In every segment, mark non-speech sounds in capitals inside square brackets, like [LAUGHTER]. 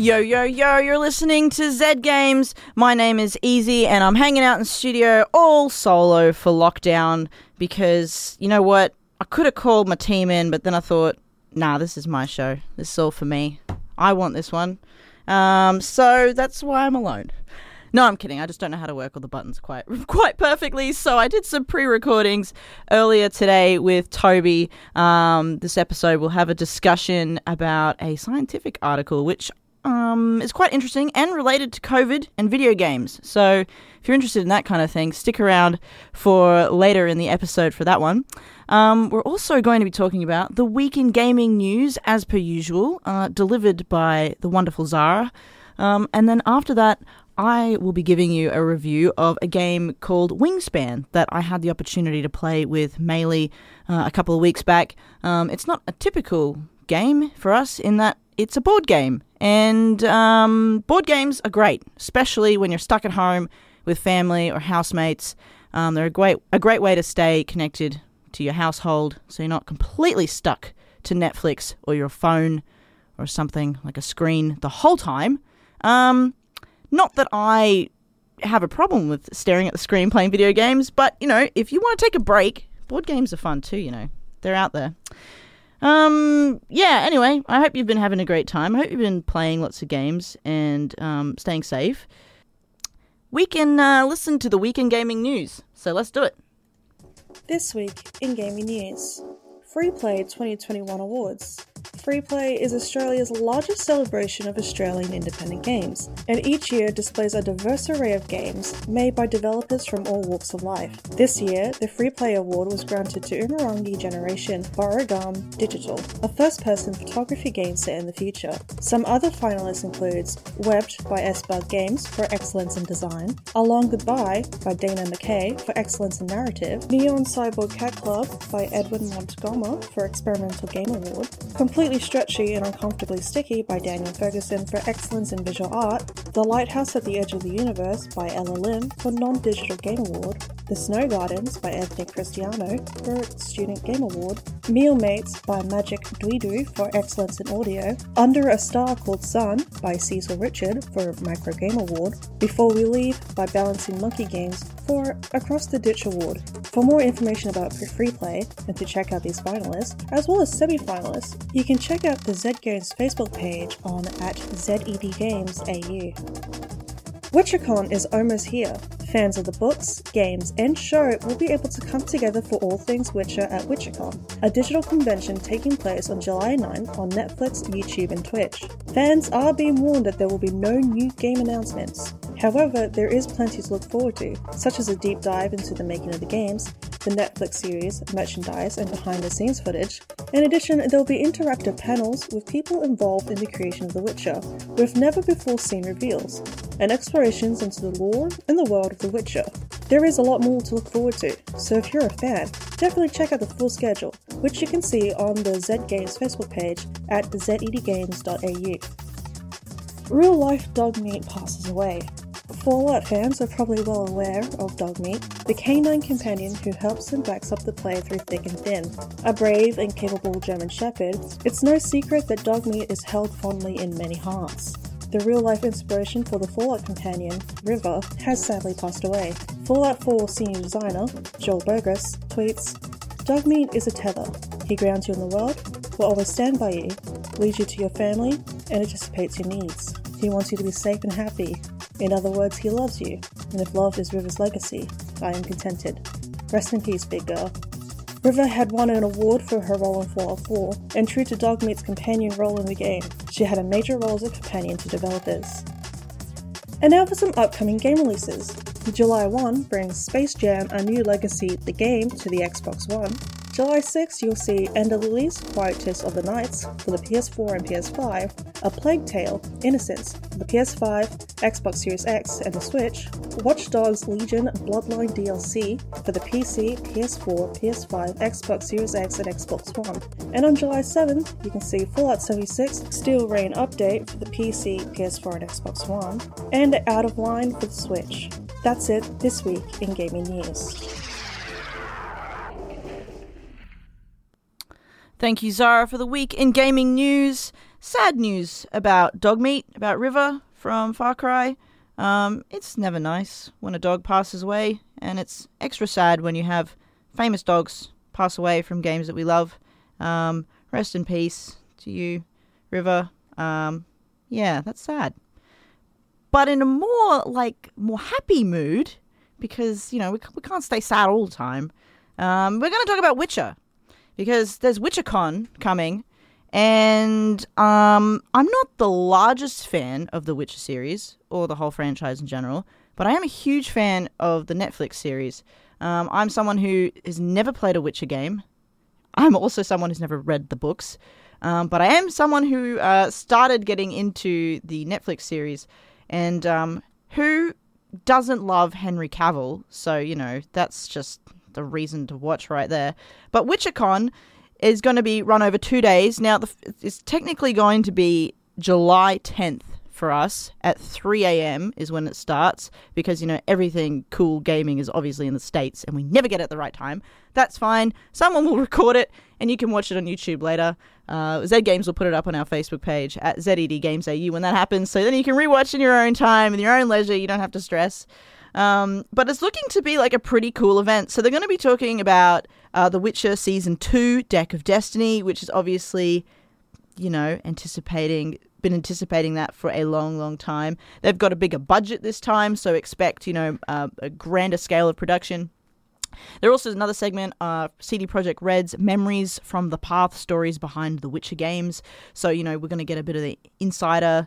Yo, yo, yo, you're listening to Z Games. My name is Easy, and I'm hanging out in studio all solo for lockdown because, you know what? I could have called my team in, but then I thought, nah, this is my show. This is all for me. I want this one. Um, so that's why I'm alone. No, I'm kidding. I just don't know how to work all the buttons quite [LAUGHS] quite perfectly. So I did some pre-recordings earlier today with Toby. Um, this episode will have a discussion about a scientific article, which um, is quite interesting and related to COVID and video games. So if you're interested in that kind of thing, stick around for later in the episode for that one. Um, we're also going to be talking about the week in gaming news, as per usual, uh, delivered by the wonderful Zara. Um, and then after that, I will be giving you a review of a game called Wingspan that I had the opportunity to play with Maylee uh, a couple of weeks back. Um, it's not a typical game for us in that it's a board game, and um, board games are great, especially when you're stuck at home with family or housemates. Um, they're a great a great way to stay connected to your household, so you're not completely stuck to Netflix or your phone or something like a screen the whole time. Um, not that I have a problem with staring at the screen [LAUGHS] playing video games, but you know, if you want to take a break, board games are fun too. You know, they're out there. Um, yeah, anyway, I hope you've been having a great time. I hope you've been playing lots of games and um, staying safe. We can uh, listen to the weekend gaming news, so let's do it. This week in gaming news Free Play 2021 Awards. Freeplay is Australia's largest celebration of Australian independent games, and each year displays a diverse array of games made by developers from all walks of life. This year, the Freeplay Award was granted to Umurangi Generation by Origame Digital, a first-person photography game set in the future. Some other finalists includes Webbed by S-Bug Games for excellence in design, A Long Goodbye by Dana McKay for excellence in narrative, Neon Cyborg Cat Club by Edwin Montgomery for experimental game award, Completely Stretchy and Uncomfortably Sticky by Daniel Ferguson for excellence in visual art, The Lighthouse at the Edge of the Universe by Ella Lim for non-digital game award, The Snow Gardens by Anthony Cristiano for student game award, Meal Mates by Magic Dweedu for excellence in audio, Under a Star Called Sun by Cecil Richard for micro game award, Before We Leave by Balancing Monkey Games for Across the Ditch award. For more information about free play and to check out these finalists, as well as semi-finalists, you can check out the Z Games Facebook page on at ZEDGamesAU. WitcherCon is almost here. Fans of the books, games, and show will be able to come together for all things Witcher at WitcherCon, a digital convention taking place on July 9th on Netflix, YouTube, and Twitch. Fans are being warned that there will be no new game announcements. However, there is plenty to look forward to, such as a deep dive into the making of the games, the Netflix series, merchandise, and behind the scenes footage. In addition, there will be interactive panels with people involved in the creation of The Witcher, with never before seen reveals, and explorations into the lore and the world of The Witcher. There is a lot more to look forward to, so if you're a fan, definitely check out the full schedule, which you can see on the Z Games Facebook page at zedgames.au. Real life Dogmeat passes away. Fallout fans are probably well aware of Dogmeat, the canine companion who helps and backs up the player through thick and thin. A brave and capable German Shepherd, it's no secret that Dogmeat is held fondly in many hearts. The real life inspiration for the Fallout companion, River, has sadly passed away. Fallout 4 senior designer, Joel Burgess, tweets Dogmeat is a tether. He grounds you in the world, will always stand by you, leads you to your family, and anticipates your needs. He wants you to be safe and happy. In other words, he loves you, and if love is River's legacy, I am contented. Rest in peace, big girl. River had won an award for her role in Fallout 4, and true to Dogmeat's companion role in the game, she had a major role as a companion to developers. And now for some upcoming game releases. July 1 brings Space Jam A New Legacy, the game, to the Xbox One. July 6th, you'll see Ender Lilies, Quietus of the Knights for the PS4 and PS5, A Plague Tale, Innocence for the PS5, Xbox Series X, and the Switch, Watch Dogs Legion Bloodline DLC for the PC, PS4, PS5, Xbox Series X, and Xbox One. And on July 7th, you can see Fallout 76 Steel Rain Update for the PC, PS4, and Xbox One, and Out of Line for the Switch. That's it this week in gaming news. Thank you, Zara, for the week in gaming news. Sad news about Dogmeat, about River from Far Cry. Um, it's never nice when a dog passes away, and it's extra sad when you have famous dogs pass away from games that we love. Um, rest in peace to you, River. Um, yeah, that's sad. But in a more like more happy mood, because you know we, we can't stay sad all the time. Um, we're going to talk about Witcher because there's WitcherCon coming, and um, I'm not the largest fan of the Witcher series or the whole franchise in general, but I am a huge fan of the Netflix series. Um, I'm someone who has never played a Witcher game. I'm also someone who's never read the books, um, but I am someone who uh, started getting into the Netflix series, and um, who doesn't love Henry Cavill. So you know that's just the reason to watch right there. But WitcherCon is going to be run over two days. Now, the, it's technically going to be July 10th for us at 3 a.m. is when it starts because, you know, everything cool gaming is obviously in the States and we never get it at the right time. That's fine. Someone will [LAUGHS] record it and you can watch it on YouTube later. Uh, Games will put it up on our Facebook page at ZED Games AU when that happens. So then you can rewatch in your own time, in your own leisure. You don't have to stress. Um, but it's looking to be like a pretty cool event. So they're going to be talking about uh, The Witcher Season 2, Deck of Destiny, which is obviously, you know, anticipating, been anticipating that for a long, long time. They've got a bigger budget this time, so expect, you know, uh, a grander scale of production. There also is another segment, uh, CD Projekt Red's Memories from the Path Stories Behind the Witcher games. So, you know, we're going to get a bit of the insider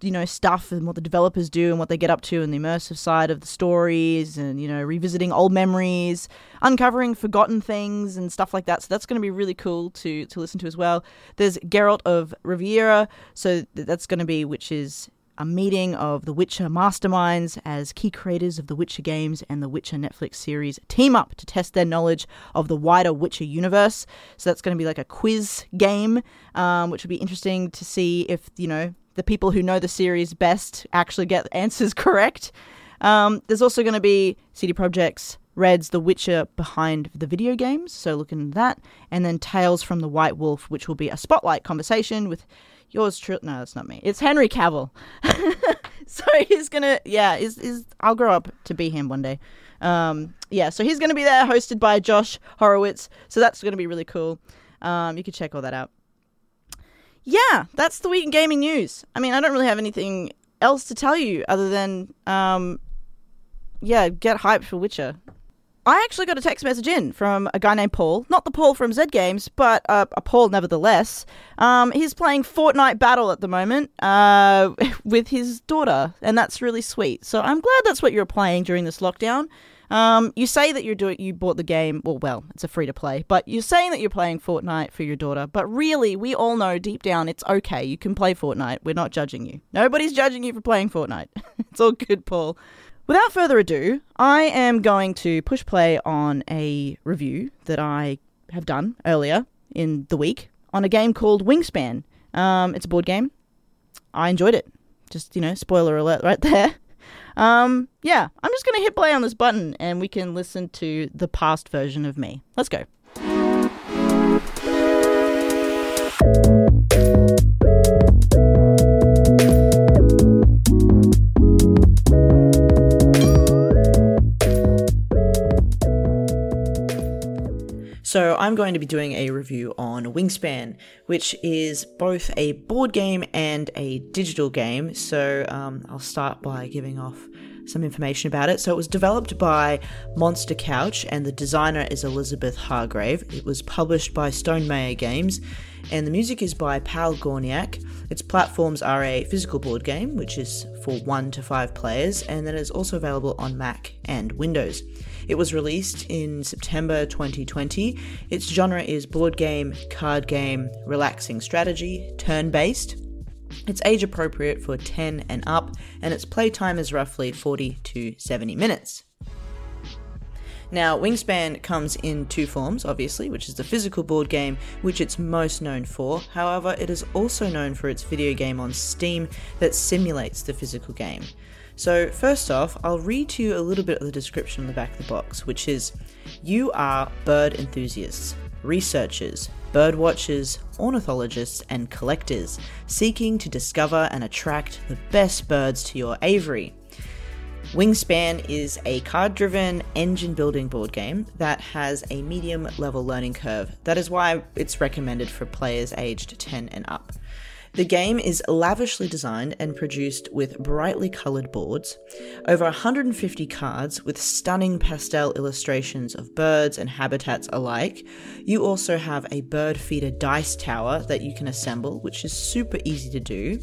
you know stuff and what the developers do and what they get up to and the immersive side of the stories and you know revisiting old memories uncovering forgotten things and stuff like that. So that's going to be really cool to to listen to as well. There's Geralt of Rivia so that's going to be which is a meeting of the Witcher masterminds as key creators of the Witcher games and the Witcher Netflix series team up to test their knowledge of the wider Witcher universe. So that's going to be like a quiz game, um, which will be interesting to see if, you know, the people who know the series best actually get [LAUGHS] answers correct. Um, there's also going to be CD Projekt's Red's The Witcher behind the video games, so look into that. And then Tales from the White Wolf, which will be a spotlight conversation with yours truly. No, that's not me. It's Henry Cavill. [LAUGHS] so he's gonna, yeah, is is I'll grow up to be him one day. Um, yeah, so he's gonna be there, hosted by Josh Horowitz. So that's gonna be really cool. Um, you can check all that out yeah, that's the week in gaming news. I mean, I don't really have anything else to tell you other than, um, yeah, get hyped for Witcher. I actually got a text message in from a guy named Paul, not the Paul from Z Games, but uh, a Paul nevertheless. Um, he's playing Fortnite Battle at the moment uh, [LAUGHS] with his daughter, and that's really sweet. So I'm glad that's what you're playing during this lockdown. Um, you say that you're doing, you bought the game. Well, well, it's a free to play, but you're saying that you're playing Fortnite for your daughter. But really, we all know deep down it's okay. You can play Fortnite. We're not judging you. Nobody's judging you for playing Fortnite. [LAUGHS] it's all good, Paul. Without further ado, I am going to push play on a review that I have done earlier in the week on a game called Wingspan. Um, it's a board game. I enjoyed it. Just, you know, spoiler alert right [LAUGHS] there. Um, yeah, I'm just going to hit play on this button and we can listen to the past version of me. Let's go. I'm going to be doing a review on Wingspan, which is both a board game and a digital game. So, um, I'll start by giving off some information about it. So it was developed by Monster Couch, and the designer is Elizabeth Hargrave. It was published by Stonemaier Games, and the music is by Pal Gorniak. Its platforms are a physical board game, which is for one to five players, and then it's also available on Mac and Windows. It was released in September 2020. Its genre is board game, card game, relaxing strategy, turn based. It's age appropriate for 10 and up, and its playtime is roughly 40 to 70 minutes. Now, Wingspan comes in two forms, obviously, which is the physical board game, which it's most known for. However, it is also known for its video game on Steam that simulates the physical game. So, first off, I'll read to you a little bit of the description on the back of the box, which is You are bird enthusiasts, researchers, bird watchers, ornithologists, and collectors seeking to discover and attract the best birds to your aviary. Wingspan is a card driven engine building board game that has a medium level learning curve. That is why it's recommended for players aged 10 and up. The game is lavishly designed and produced with brightly coloured boards, over 150 cards with stunning pastel illustrations of birds and habitats alike. You also have a bird feeder dice tower that you can assemble, which is super easy to do,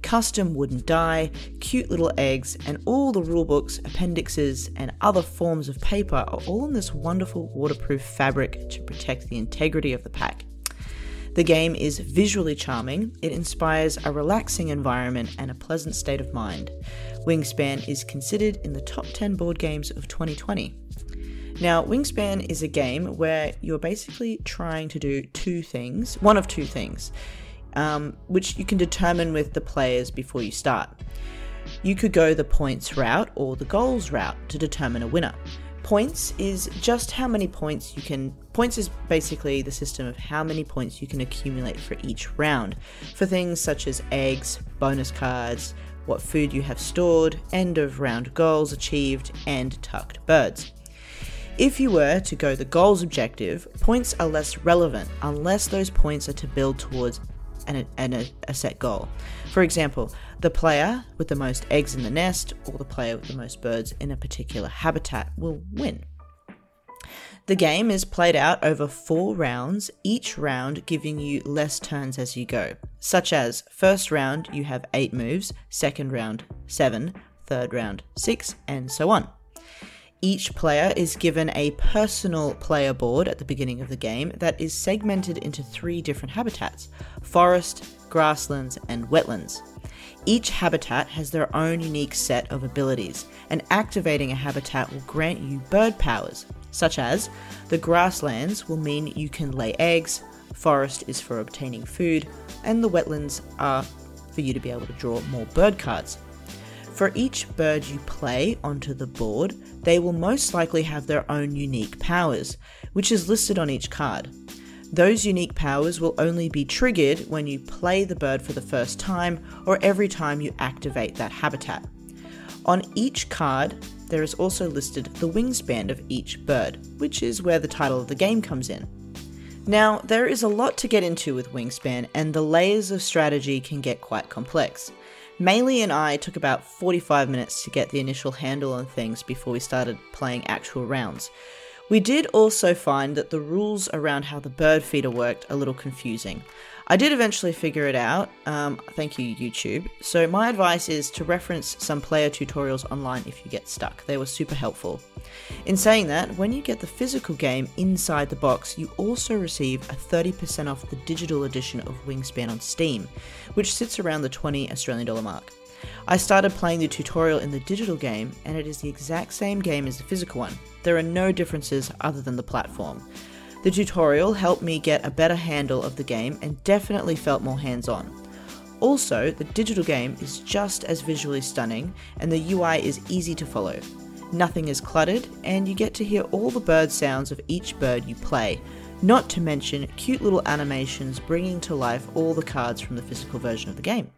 custom wooden die, cute little eggs, and all the rulebooks, appendixes, and other forms of paper are all in this wonderful waterproof fabric to protect the integrity of the pack. The game is visually charming, it inspires a relaxing environment and a pleasant state of mind. Wingspan is considered in the top 10 board games of 2020. Now, Wingspan is a game where you're basically trying to do two things, one of two things, um, which you can determine with the players before you start. You could go the points route or the goals route to determine a winner. Points is just how many points you can. Points is basically the system of how many points you can accumulate for each round for things such as eggs, bonus cards, what food you have stored, end of round goals achieved, and tucked birds. If you were to go the goals objective, points are less relevant unless those points are to build towards an, an, a, a set goal. For example, the player with the most eggs in the nest or the player with the most birds in a particular habitat will win. The game is played out over four rounds, each round giving you less turns as you go, such as first round you have eight moves, second round seven, third round six, and so on. Each player is given a personal player board at the beginning of the game that is segmented into three different habitats forest, grasslands, and wetlands. Each habitat has their own unique set of abilities, and activating a habitat will grant you bird powers, such as the grasslands will mean you can lay eggs, forest is for obtaining food, and the wetlands are for you to be able to draw more bird cards. For each bird you play onto the board, they will most likely have their own unique powers, which is listed on each card. Those unique powers will only be triggered when you play the bird for the first time or every time you activate that habitat. On each card, there is also listed the wingspan of each bird, which is where the title of the game comes in. Now, there is a lot to get into with Wingspan, and the layers of strategy can get quite complex. Maylee and I took about 45 minutes to get the initial handle on things before we started playing actual rounds. We did also find that the rules around how the bird feeder worked a little confusing. I did eventually figure it out, um, thank you, YouTube. So, my advice is to reference some player tutorials online if you get stuck. They were super helpful. In saying that, when you get the physical game inside the box, you also receive a 30% off the digital edition of Wingspan on Steam, which sits around the 20 Australian dollar mark. I started playing the tutorial in the digital game, and it is the exact same game as the physical one. There are no differences other than the platform. The tutorial helped me get a better handle of the game and definitely felt more hands on. Also, the digital game is just as visually stunning, and the UI is easy to follow. Nothing is cluttered, and you get to hear all the bird sounds of each bird you play, not to mention cute little animations bringing to life all the cards from the physical version of the game.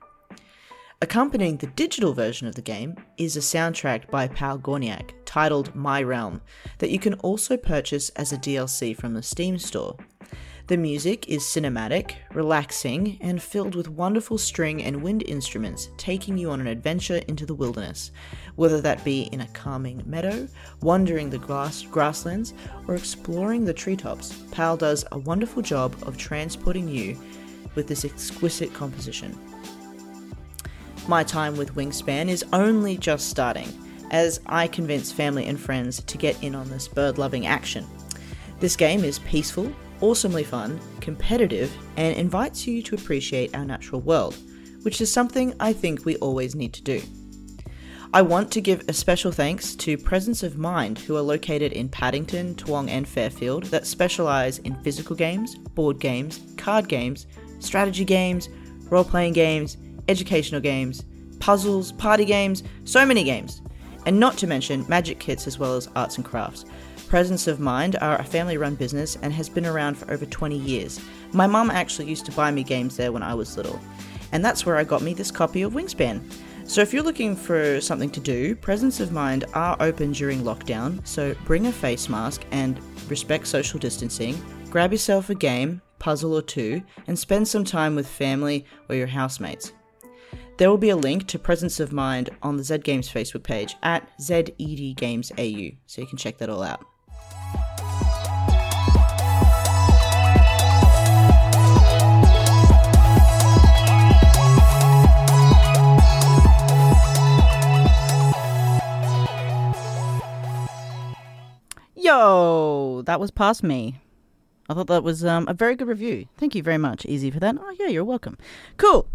Accompanying the digital version of the game is a soundtrack by Pal Gorniak titled My Realm that you can also purchase as a DLC from the Steam store. The music is cinematic, relaxing, and filled with wonderful string and wind instruments, taking you on an adventure into the wilderness. Whether that be in a calming meadow, wandering the grass grasslands, or exploring the treetops, PAL does a wonderful job of transporting you with this exquisite composition. My time with Wingspan is only just starting, as I convince family and friends to get in on this bird loving action. This game is peaceful, awesomely fun, competitive, and invites you to appreciate our natural world, which is something I think we always need to do. I want to give a special thanks to Presence of Mind, who are located in Paddington, Toowong, and Fairfield, that specialise in physical games, board games, card games, strategy games, role playing games, educational games, puzzles, party games, so many games. And not to mention magic kits as well as arts and crafts. Presence of Mind are a family run business and has been around for over 20 years. My mum actually used to buy me games there when I was little, and that's where I got me this copy of Wingspan. So if you're looking for something to do, Presence of Mind are open during lockdown, so bring a face mask and respect social distancing, grab yourself a game, puzzle or two, and spend some time with family or your housemates. There will be a link to Presence of Mind on the Zed Games Facebook page at ZEDGamesAU, so you can check that all out. Yo, that was past me. I thought that was um, a very good review. Thank you very much, Easy, for that. Oh, yeah, you're welcome. Cool.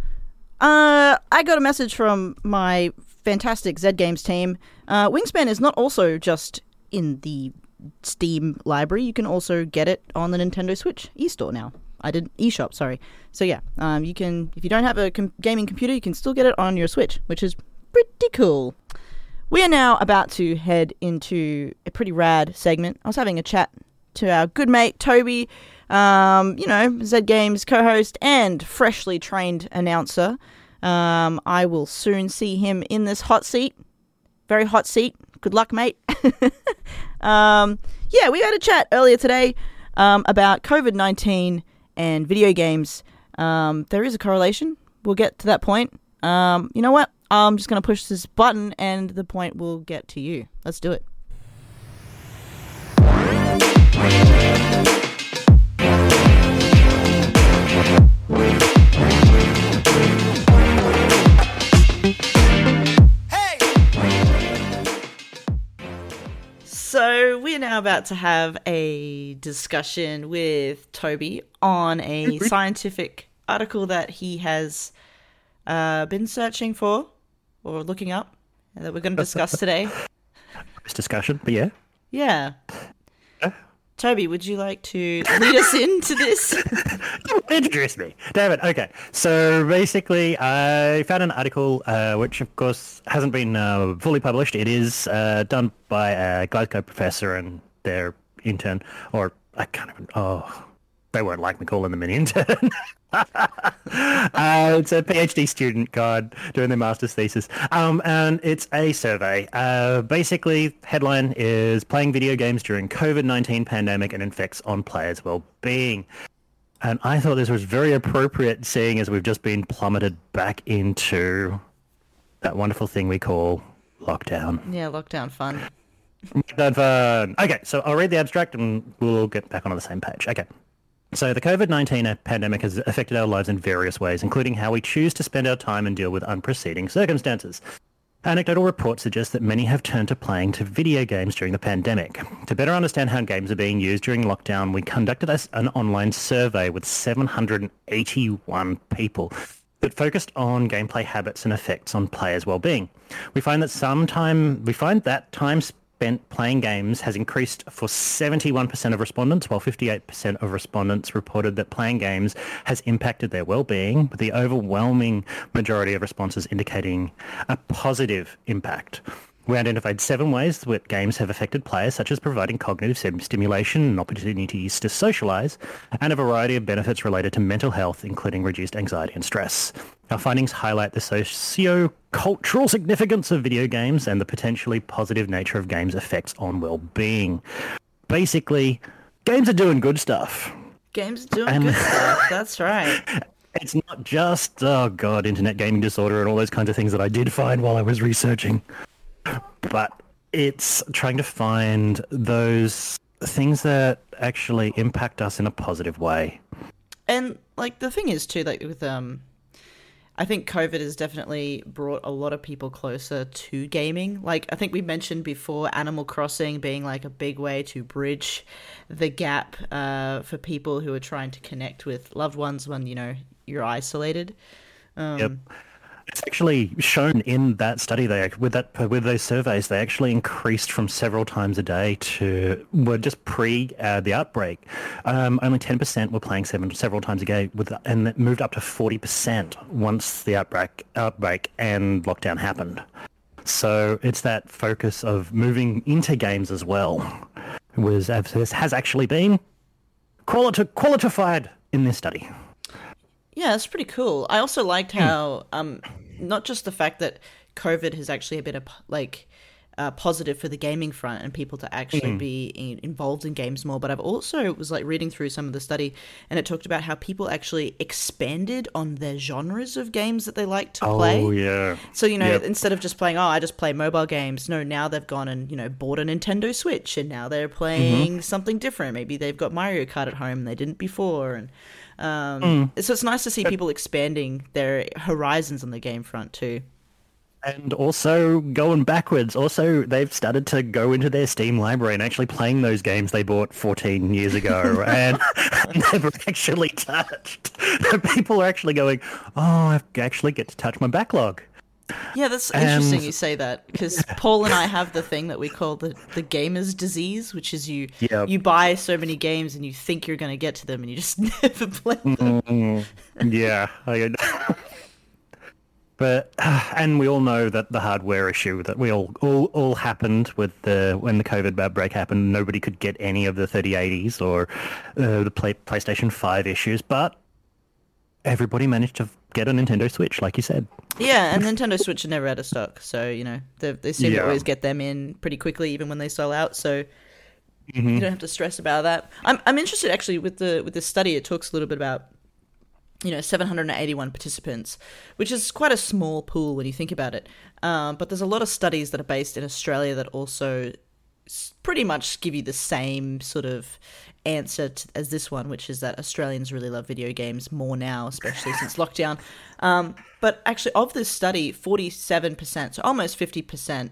Uh, I got a message from my fantastic Z Games team. Uh, Wingspan is not also just in the Steam library. You can also get it on the Nintendo Switch eStore now. I did eShop, sorry. So yeah, um, you can if you don't have a com- gaming computer, you can still get it on your Switch, which is pretty cool. We are now about to head into a pretty rad segment. I was having a chat to our good mate Toby, um, you know, Z Games co host and freshly trained announcer. Um, I will soon see him in this hot seat. Very hot seat. Good luck, mate. [LAUGHS] um, yeah, we had a chat earlier today um, about COVID 19 and video games. Um, there is a correlation. We'll get to that point. Um, you know what? I'm just going to push this button and the point will get to you. Let's do it. So we're now about to have a discussion with Toby on a scientific article that he has uh, been searching for or looking up that we're going to discuss today. [LAUGHS] This discussion, but yeah. Yeah. Toby, would you like to lead us into this? [LAUGHS] Introduce me. Damn it. Okay. So basically, I found an article, uh, which of course hasn't been uh, fully published. It is uh, done by a Glasgow professor and their intern, or I can't even, oh, they won't like me calling them an intern. [LAUGHS] [LAUGHS] uh, it's a PhD student, God, doing their master's thesis. Um, and it's a survey. Uh, basically, headline is playing video games during COVID-19 pandemic and effects on players' well-being. And I thought this was very appropriate, seeing as we've just been plummeted back into that wonderful thing we call lockdown. yeah, lockdown fun. Lockdown fun. Okay, so I'll read the abstract and we'll get back onto the same page. Okay. So the COVID-19 pandemic has affected our lives in various ways, including how we choose to spend our time and deal with unpreceding circumstances. Anecdotal reports suggest that many have turned to playing to video games during the pandemic. To better understand how games are being used during lockdown, we conducted an online survey with 781 people that focused on gameplay habits and effects on players' well-being. We find that some time, we find that time spent playing games has increased for 71% of respondents, while 58% of respondents reported that playing games has impacted their well-being, with the overwhelming majority of responses indicating a positive impact. We identified seven ways that games have affected players, such as providing cognitive stimulation and opportunities to socialize, and a variety of benefits related to mental health, including reduced anxiety and stress. Our findings highlight the socio-cultural significance of video games and the potentially positive nature of games' effects on well-being. Basically, games are doing good stuff. Games are doing And- good stuff. That's right. [LAUGHS] It's not just, oh god, internet gaming disorder and all those kinds of things that I did find while I was researching, but it's trying to find those things that actually impact us in a positive way. And like the thing is too, like with um, I think COVID has definitely brought a lot of people closer to gaming. Like I think we mentioned before, Animal Crossing being like a big way to bridge the gap uh, for people who are trying to connect with loved ones when you know you're isolated. Um, Yep. It's actually shown in that study. They with that with those surveys, they actually increased from several times a day to were just pre uh, the outbreak. Um, only ten percent were playing seven several times a day, with and it moved up to forty percent once the outbreak outbreak and lockdown happened. So it's that focus of moving into games as well was has actually been qualified in this study. Yeah, it's pretty cool. I also liked how um, not just the fact that COVID has actually been a like uh, positive for the gaming front and people to actually be in, involved in games more, but I've also was like reading through some of the study and it talked about how people actually expanded on their genres of games that they like to play. Oh yeah. So you know, Yep. instead of just playing, oh, I just play mobile games. No, now they've gone and you know bought a Nintendo Switch, and now they're playing something different. Maybe they've got Mario Kart at home they didn't before, and um, so it's nice to see people expanding their horizons on the game front too. And also going backwards. Also, they've started to go into their Steam library and actually playing those games they bought 14 years ago [LAUGHS] and [LAUGHS] never actually touched. [LAUGHS] People are actually going, oh, I actually get to touch my backlog. Yeah, that's interesting you say that because Paul and I have the thing that we call the the gamer's disease, which is you Yep. you buy so many games and you think you're going to get to them and you just [LAUGHS] never play them. yeah. I, [LAUGHS] but [SIGHS] and we all know that the hardware issue that we all all, all happened with the when the COVID outbreak happened, nobody could get any of the 3080s or uh, the play, PlayStation 5 issues, but everybody managed to get a Nintendo Switch, like you said. Yeah, and Nintendo Switch are never out of stock, so you know they they seem to always get them in pretty quickly, even when they sell out. So Mm-hmm. you don't have to stress about that. I'm I'm interested actually with the with this study. It talks a little bit about you know 781 participants, which is quite a small pool when you think about it. Um, but there's a lot of studies that are based in Australia that also pretty much give you the same sort of answer to, as this one, which is that Australians really love video games more now, especially since [LAUGHS] lockdown. Um, but actually, of this study, 47%, so almost 50%,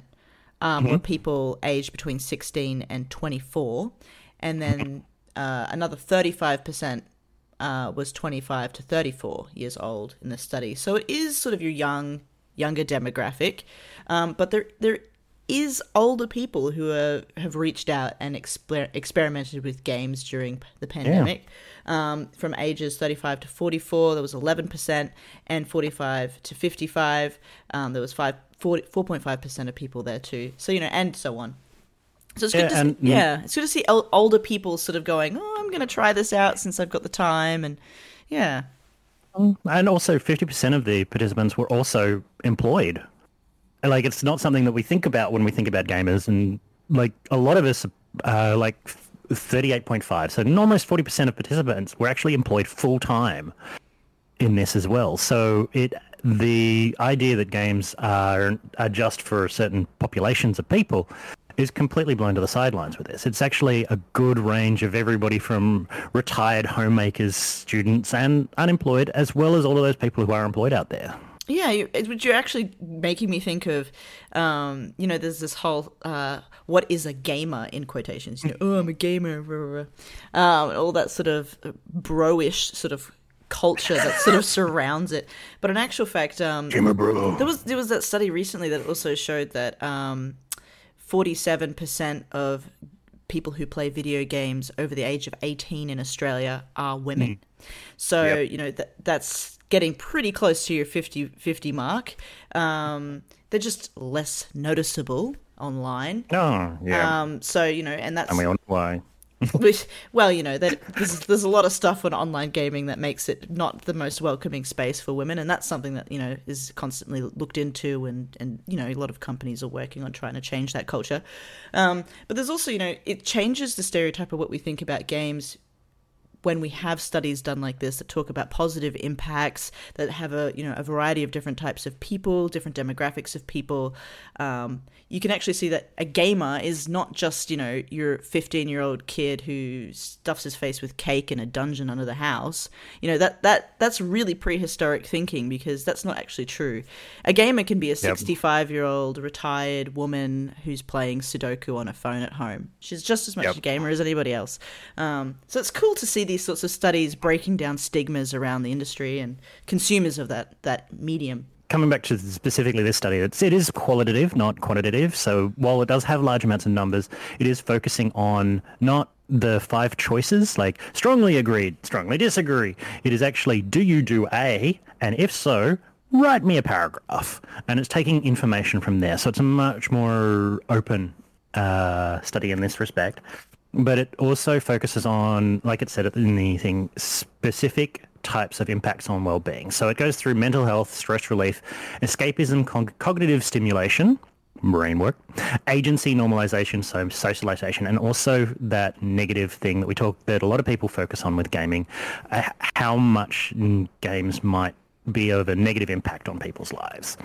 um, were people aged between 16 and 24. And then uh, another 35% uh, was 25 to 34 years old in the study. So it is sort of your young, younger demographic. Um, but there, there is older people who are, have reached out and exper- experimented with games during the pandemic. Um, from ages 35 to 44, there was 11%, and 45 to 55, um, there was 5, 40, 4.5% of people there too. So, you know, and so on. So it's Yeah, good to and- see, yeah, it's good to see older people sort of going, oh, I'm going to try this out since I've got the time, and yeah, And also, 50% of the participants were also employed. Like, it's not something that we think about when we think about gamers. And, like, a lot of us, uh, like, 38.5. So almost 40% of participants were actually employed full-time in this as well. So it the idea that games are, are just for certain populations of people is completely blown to the sidelines with this. It's actually a good range of everybody from retired homemakers, students, and unemployed, as well as all of those people who are employed out there. Yeah, you, it, which you're actually making me think of, um, you know, there's this whole, uh, what is a gamer in quotations? You know, oh, I'm a gamer, rah, rah, rah. Um, all that sort of bro-ish sort of culture that sort of surrounds it. But in actual fact, um, Gamer bro. there was there was that study recently that also showed that um, 47% of people who play video games over the age of 18 in Australia are women. So, Yep. you know, that that's getting pretty close to your 50 50 mark. Um, they're just less noticeable online. Oh, yeah. Um, so, you know, and that's and we all know why. [LAUGHS] which, well, you know, that there's, there's a lot of stuff on online gaming that makes it not the most welcoming space for women, and that's something that you know is constantly looked into, and and you know a lot of companies are working on trying to change that culture. Um, but there's also you know it changes the stereotype of what we think about games when we have studies done like this that talk about positive impacts that have a you know a variety of different types of people, different demographics of people, um, you can actually see that a gamer is not just you know your 15 year old kid who stuffs his face with cake in a dungeon under the house. You know that that that's really prehistoric thinking because that's not actually true. A gamer can be a 65 year old retired woman who's playing Sudoku on a phone at home. She's just as much Yep. a gamer as anybody else. Um, so it's cool to see these sorts of studies breaking down stigmas around the industry and consumers of that that medium. coming back to specifically this study, it's, it is qualitative, not quantitative. So while it does have large amounts of numbers, it is focusing on not the five choices, like strongly agreed, strongly disagree. It is actually, do you do A? And if so, write me a paragraph. And it's taking information from there. So it's a much more open uh, study in this respect. But it also focuses on, like it said in the thing, specific types of impacts on well-being. So it goes through mental health, stress relief, escapism, con- cognitive stimulation, brain work, agency normalization, so socialization, and also that negative thing that we talk that a lot of people focus on with gaming, uh, how much games might be of a negative impact on people's lives.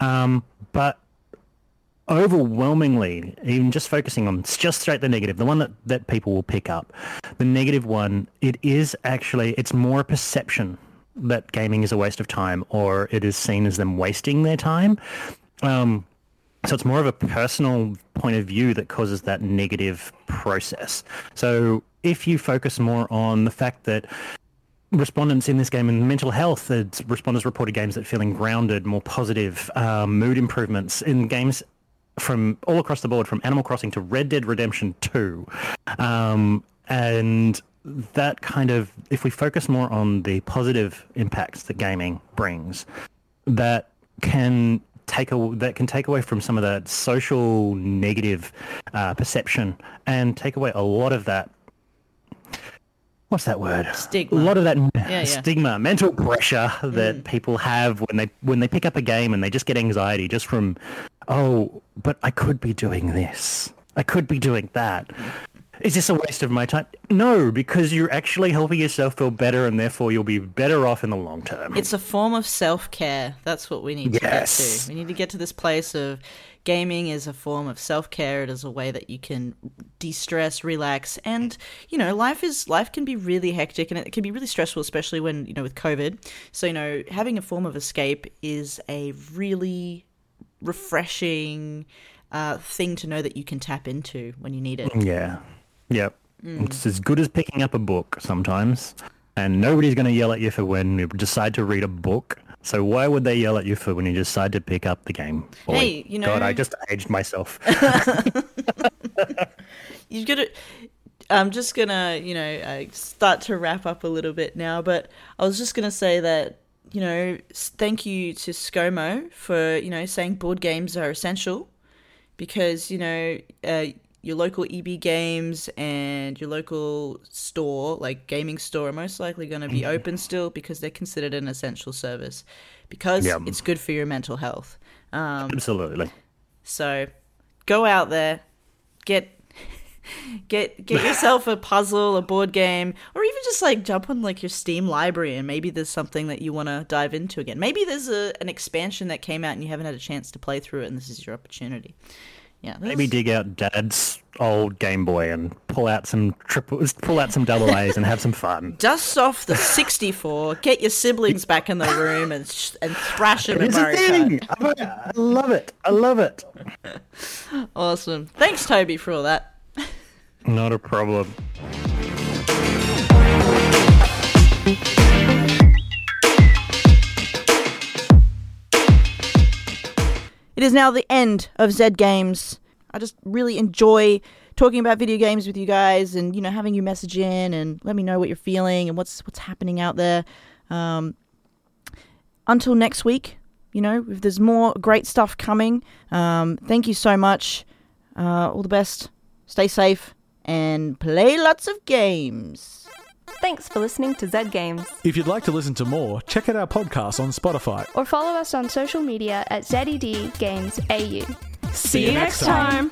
Um, but overwhelmingly, even just focusing on just straight the negative, the one that, that people will pick up, the negative one, it is actually, it's more a perception that gaming is a waste of time or it is seen as them wasting their time. Um, so it's more of a personal point of view that causes that negative process. So if you focus more on the fact that respondents in this game and mental health, respondents reported games that feeling grounded, more positive, um, mood improvements in games from all across the board, from Animal Crossing to Red Dead Redemption 2. Um, and that kind of, if we focus more on the positive impacts that gaming brings, that can take a, that can take away from some of that social negative uh, perception and take away a lot of that what's that word? Stigma. A lot of that yeah. stigma, mental pressure that people have when they when they pick up a game and they just get anxiety just from, oh, but I could be doing this. I could be doing that. Is this a waste of my time? No, because you're actually helping yourself feel better and therefore you'll be better off in the long term. It's a form of self care. That's what we need to get to. We need to get to this place of gaming is a form of self care. It is a way that you can de stress, relax, and you know, life is life can be really hectic and it can be really stressful, especially when you know with COVID. So you know, having a form of escape is a really refreshing uh, thing to know that you can tap into when you need it. Yeah. Yep. It's as good as picking up a book sometimes. And nobody's going to yell at you for when you decide to read a book. So why would they yell at you for when you decide to pick up the Game Boy? Hey, you God, know- I just aged myself. [LAUGHS] [LAUGHS] You've got to. I'm just gonna, you know, start to wrap up a little bit now, but I was just gonna say that, you know, thank you to ScoMo for, you know, saying board games are essential, because you know, uh, your local EB Games and your local store, like gaming store, are most likely going to be open still because they're considered an essential service, because Yeah. it's good for your mental health. Um, Absolutely. so go out there, get get get yourself a puzzle, a board game, or even just like jump on like your Steam library and maybe there's something that you want to dive into again. Maybe there's a, an expansion that came out and you haven't had a chance to play through it, and this is your opportunity. Yeah, Maybe dig out Dad's old Game Boy and pull out some triples, pull out some double A's and have some fun. [LAUGHS] dust off the 64, get your siblings back in the room and sh- and thrash them in It's a Mario thing. Kart. I love it. I love it. [LAUGHS] Awesome. Thanks, Toby, for all that. Not a problem. It is now the end of Zed Games. I just really enjoy talking about video games with you guys, and you know, having you message in and let me know what you're feeling and what's what's happening out there. Um, until next week, you know, if there's more great stuff coming, um, thank you so much. Uh, all the best. Stay safe and play lots of games. Thanks for listening to Zed Games. If you'd like to listen to more, check out our podcast on Spotify. Or follow us on social media at ZED Games AU. See you next time.